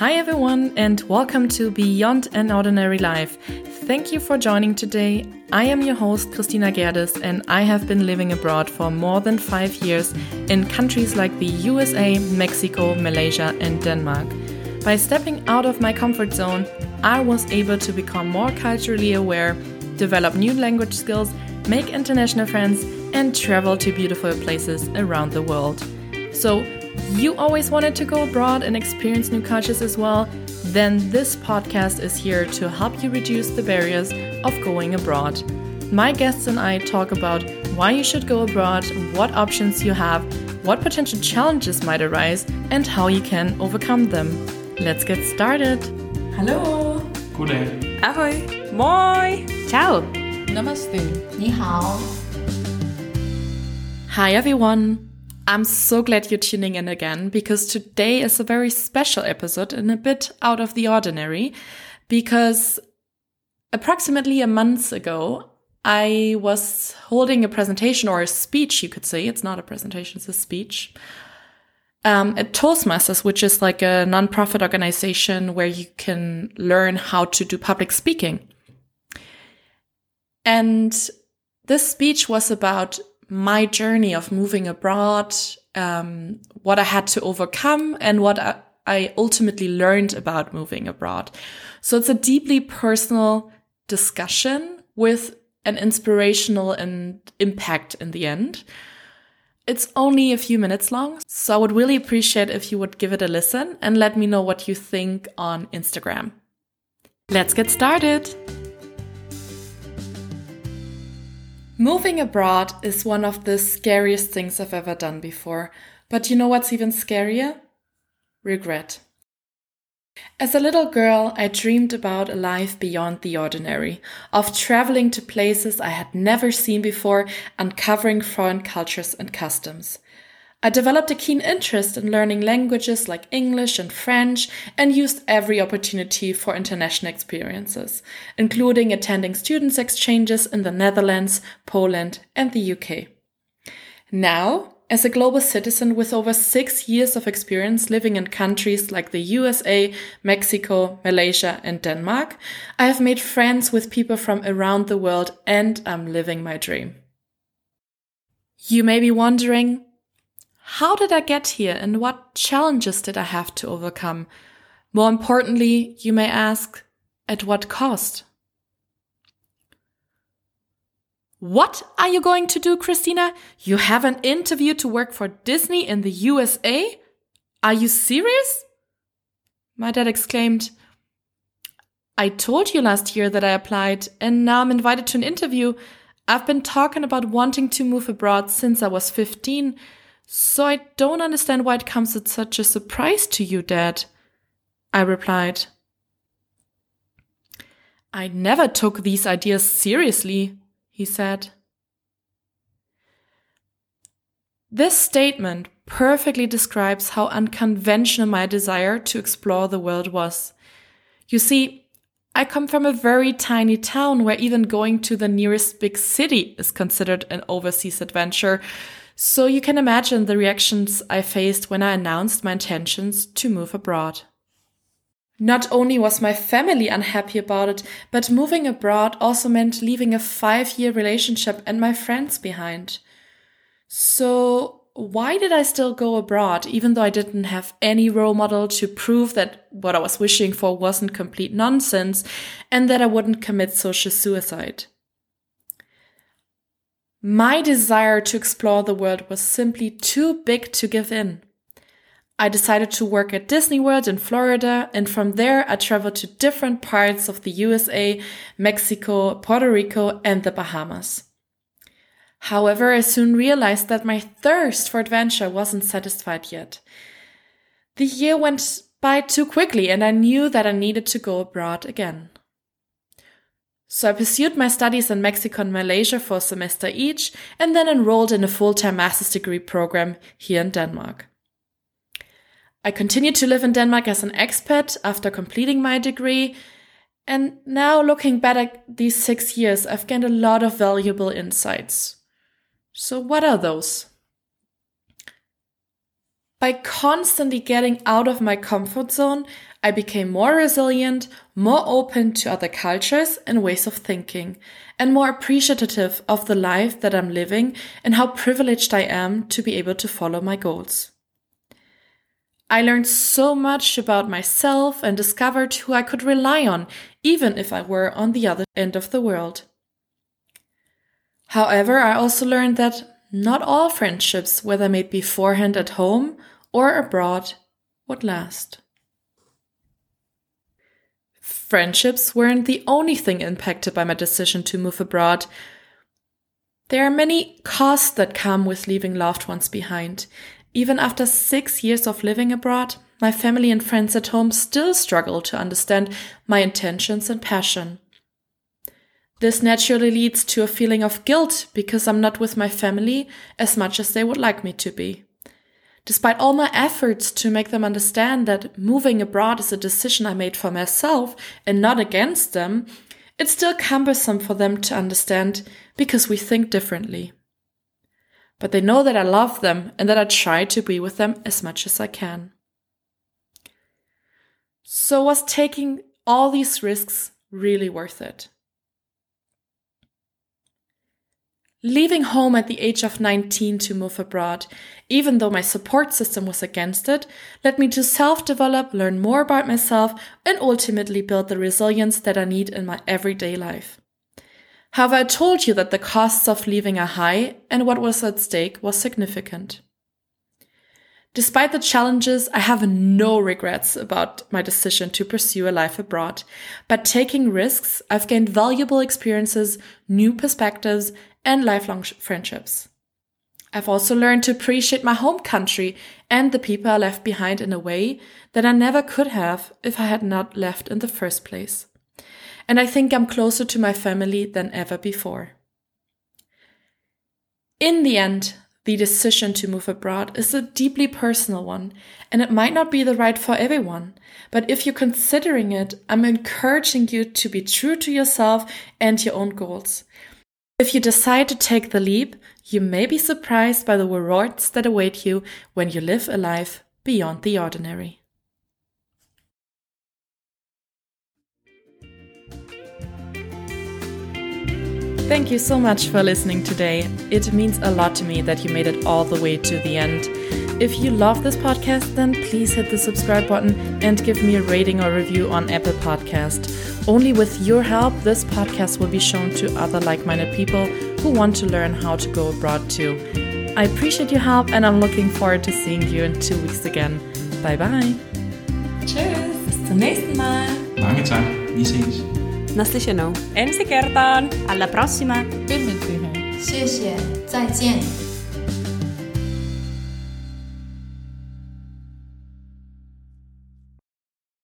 Hi, everyone, and welcome to Beyond an Ordinary Life. Thank you for joining today. I am your host, Christina Gerdes, and I have been living abroad for more than five years in countries like the USA, Mexico, Malaysia, and Denmark. By stepping out of my comfort zone, I was able to become more culturally aware, develop new language skills, make international friends, and travel to beautiful places around the world. So, you always wanted to go abroad and experience new cultures as well? Then this podcast is here to help you reduce the barriers of going abroad. My guests and I talk about why you should go abroad, what options you have, what potential challenges might arise, and how you can overcome them. Let's get started. Hello. Goddag. Ahoy. Moi. Ciao. Namaste. Ni hao. Hi, everyone. I'm so glad you're tuning in again because today is a very special episode and a bit out of the ordinary because approximately a month ago, I was holding a presentation or a speech, you could say. It's not a presentation, it's a speech. Um, at Toastmasters, which is like a nonprofit organization where you can learn how to do public speaking. And this speech was about my journey of moving abroad, um, what I had to overcome, and what I, I ultimately learned about moving abroad. So it's a deeply personal discussion with an inspirational and impact in the end. It's only a few minutes long, so I would really appreciate if you would give it a listen and let me know what you think on Instagram. Let's get started! Moving abroad is one of the scariest things I've ever done before. But you know what's even scarier? Regret. As a little girl, I dreamed about a life beyond the ordinary, of traveling to places I had never seen before, uncovering foreign cultures and customs. I developed a keen interest in learning languages like English and French and used every opportunity for international experiences, including attending students' exchanges in the Netherlands, Poland, and the UK. Now, as a global citizen with over six years of experience living in countries like the USA, Mexico, Malaysia, and Denmark, I have made friends with people from around the world and I'm living my dream. You may be wondering, how did I get here and what challenges did I have to overcome? More importantly, you may ask, at what cost? What are you going to do, Christina? You have an interview to work for Disney in the USA? Are you serious? My dad exclaimed, I told you last year that I applied, and now I'm invited to an interview. I've been talking about wanting to move abroad since I was 15 so I don't understand why it comes as such a surprise to you, Dad. I replied. I never took these ideas seriously, he said. This statement perfectly describes how unconventional my desire to explore the world was. You see, I come from a very tiny town where even going to the nearest big city is considered an overseas adventure, so you can imagine the reactions I faced when I announced my intentions to move abroad. Not only was my family unhappy about it, but moving abroad also meant leaving a five year relationship and my friends behind. So why did I still go abroad, even though I didn't have any role model to prove that what I was wishing for wasn't complete nonsense and that I wouldn't commit social suicide? My desire to explore the world was simply too big to give in. I decided to work at Disney World in Florida, and from there I traveled to different parts of the USA, Mexico, Puerto Rico, and the Bahamas. However, I soon realized that my thirst for adventure wasn't satisfied yet. The year went by too quickly, and I knew that I needed to go abroad again. So I pursued my studies in Mexico and Malaysia for a semester each, and then enrolled in a full-time master's degree program here in Denmark. I continued to live in Denmark as an expat after completing my degree, and now looking back at these six years, I've gained a lot of valuable insights. So what are those? By constantly getting out of my comfort zone, I became more resilient, more open to other cultures and ways of thinking, and more appreciative of the life that I'm living and how privileged I am to be able to follow my goals. I learned so much about myself and discovered who I could rely on, even if I were on the other end of the world. However, I also learned that not all friendships, whether made beforehand at home or abroad, would last. Friendships weren't the only thing impacted by my decision to move abroad. There are many costs that come with leaving loved ones behind. Even after six years of living abroad, my family and friends at home still struggle to understand my intentions and passion. This naturally leads to a feeling of guilt because I'm not with my family as much as they would like me to be. Despite all my efforts to make them understand that moving abroad is a decision I made for myself and not against them, it's still cumbersome for them to understand because we think differently. But they know that I love them and that I try to be with them as much as I can. So was taking all these risks really worth it? Leaving home at the age of 19 to move abroad, even though my support system was against it, led me to self develop, learn more about myself, and ultimately build the resilience that I need in my everyday life. However, I told you that the costs of leaving are high and what was at stake was significant. Despite the challenges, I have no regrets about my decision to pursue a life abroad. But taking risks, I've gained valuable experiences, new perspectives, and lifelong friendships. I've also learned to appreciate my home country and the people I left behind in a way that I never could have if I had not left in the first place. And I think I'm closer to my family than ever before. In the end, the decision to move abroad is a deeply personal one, and it might not be the right for everyone. But if you're considering it, I'm encouraging you to be true to yourself and your own goals. If you decide to take the leap, you may be surprised by the rewards that await you when you live a life beyond the ordinary. Thank you so much for listening today. It means a lot to me that you made it all the way to the end. If you love this podcast, then please hit the subscribe button and give me a rating or review on Apple Podcast. Only with your help, this podcast will be shown to other like-minded people who want to learn how to go abroad too. I appreciate your help and I'm looking forward to seeing you in two weeks again. Bye bye. Tschüss, bis zum nächsten Mal. Mange tak. Vi ses. Naslyšenou. Ensi kertaan! Alla prossima. 谢谢，再见。